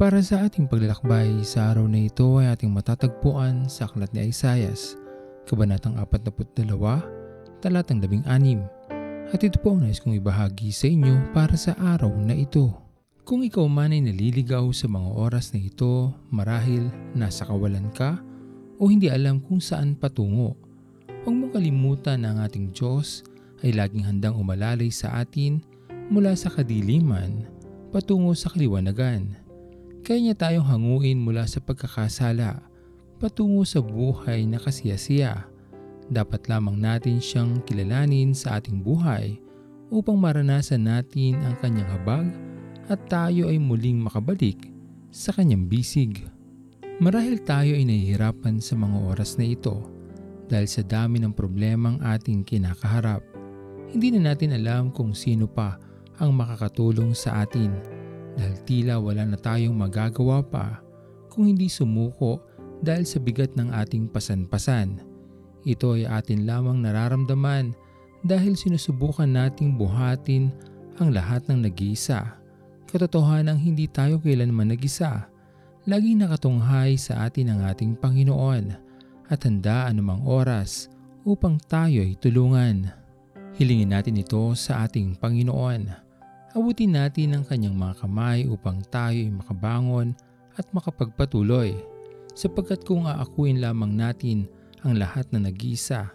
Para sa ating paglalakbay sa araw na ito ay ating matatagpuan sa Aklat ni Isayas, Kabanatang 42, Talatang 16. At ito po ang nais kong ibahagi sa inyo para sa araw na ito. Kung ikaw man ay naliligaw sa mga oras na ito, marahil nasa kawalan ka o hindi alam kung saan patungo, huwag mong kalimutan na ang ating Diyos ay laging handang umalalay sa atin mula sa kadiliman patungo sa kaliwanagan. Kaya niya tayong hanguin mula sa pagkakasala patungo sa buhay na kasiyasiya. Dapat lamang natin siyang kilalanin sa ating buhay upang maranasan natin ang kanyang habag at tayo ay muling makabalik sa kanyang bisig. Marahil tayo ay nahihirapan sa mga oras na ito dahil sa dami ng problemang ating kinakaharap. Hindi na natin alam kung sino pa ang makakatulong sa atin dahil tila wala na tayong magagawa pa kung hindi sumuko dahil sa bigat ng ating pasan-pasan. Ito ay atin lamang nararamdaman dahil sinusubukan nating buhatin ang lahat ng nag-iisa. Katotohanan hindi tayo kailanman nag-isa. Laging nakatunghay sa atin ang ating Panginoon at handa anumang oras upang tayo ay tulungan. Hilingin natin ito sa ating Panginoon abutin natin ang kanyang mga kamay upang tayo ay makabangon at makapagpatuloy sapagkat kung aakuin lamang natin ang lahat na nag-iisa,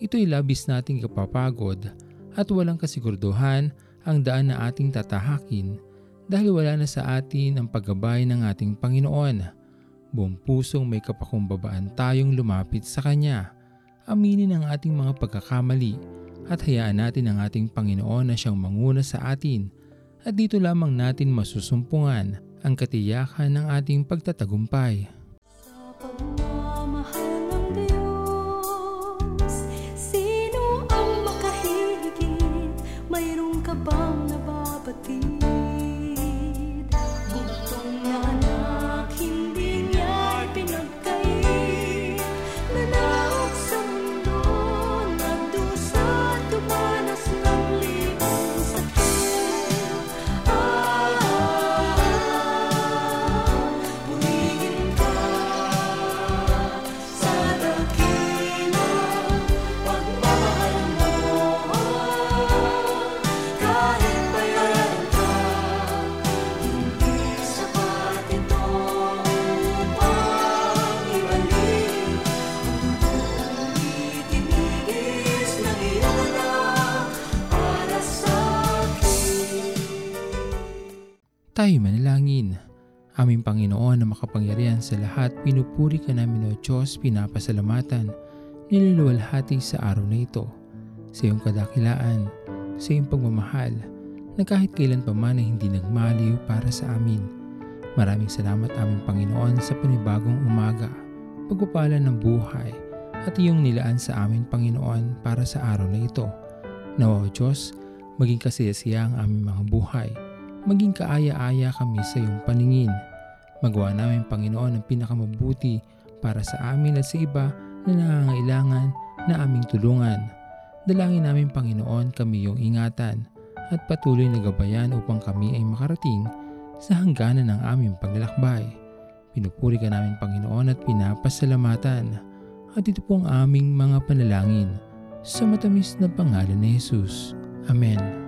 ito'y labis nating kapapagod at walang kasiguraduhan ang daan na ating tatahakin dahil wala na sa atin ang paggabay ng ating Panginoon. Buong pusong may kapakumbabaan tayong lumapit sa Kanya. Aminin ang ating mga pagkakamali at hayaan natin ang ating Panginoon na siyang manguna sa atin at dito lamang natin masusumpungan ang katiyakan ng ating pagtatagumpay. Sa Tayo manalangin. Aming Panginoon na makapangyarihan sa lahat, pinupuri ka namin o Diyos, pinapasalamatan, niluluwalhati sa araw na ito. Sa iyong kadakilaan, sa iyong pagmamahal, na kahit kailan pa man ay hindi nagmaliw para sa amin. Maraming salamat aming Panginoon sa panibagong umaga, pagpapala ng buhay, at iyong nilaan sa amin Panginoon para sa araw na ito. Nawa o Diyos, maging kasiyasiya ang aming mga buhay maging kaaya-aya kami sa iyong paningin. Magawa namin Panginoon ang pinakamabuti para sa amin at sa iba na nangangailangan na aming tulungan. Dalangin namin Panginoon kami iyong ingatan at patuloy na gabayan upang kami ay makarating sa hangganan ng aming paglalakbay. Pinupuri ka namin Panginoon at pinapasalamatan. At ito po ang aming mga panalangin sa matamis na pangalan ni Jesus. Amen.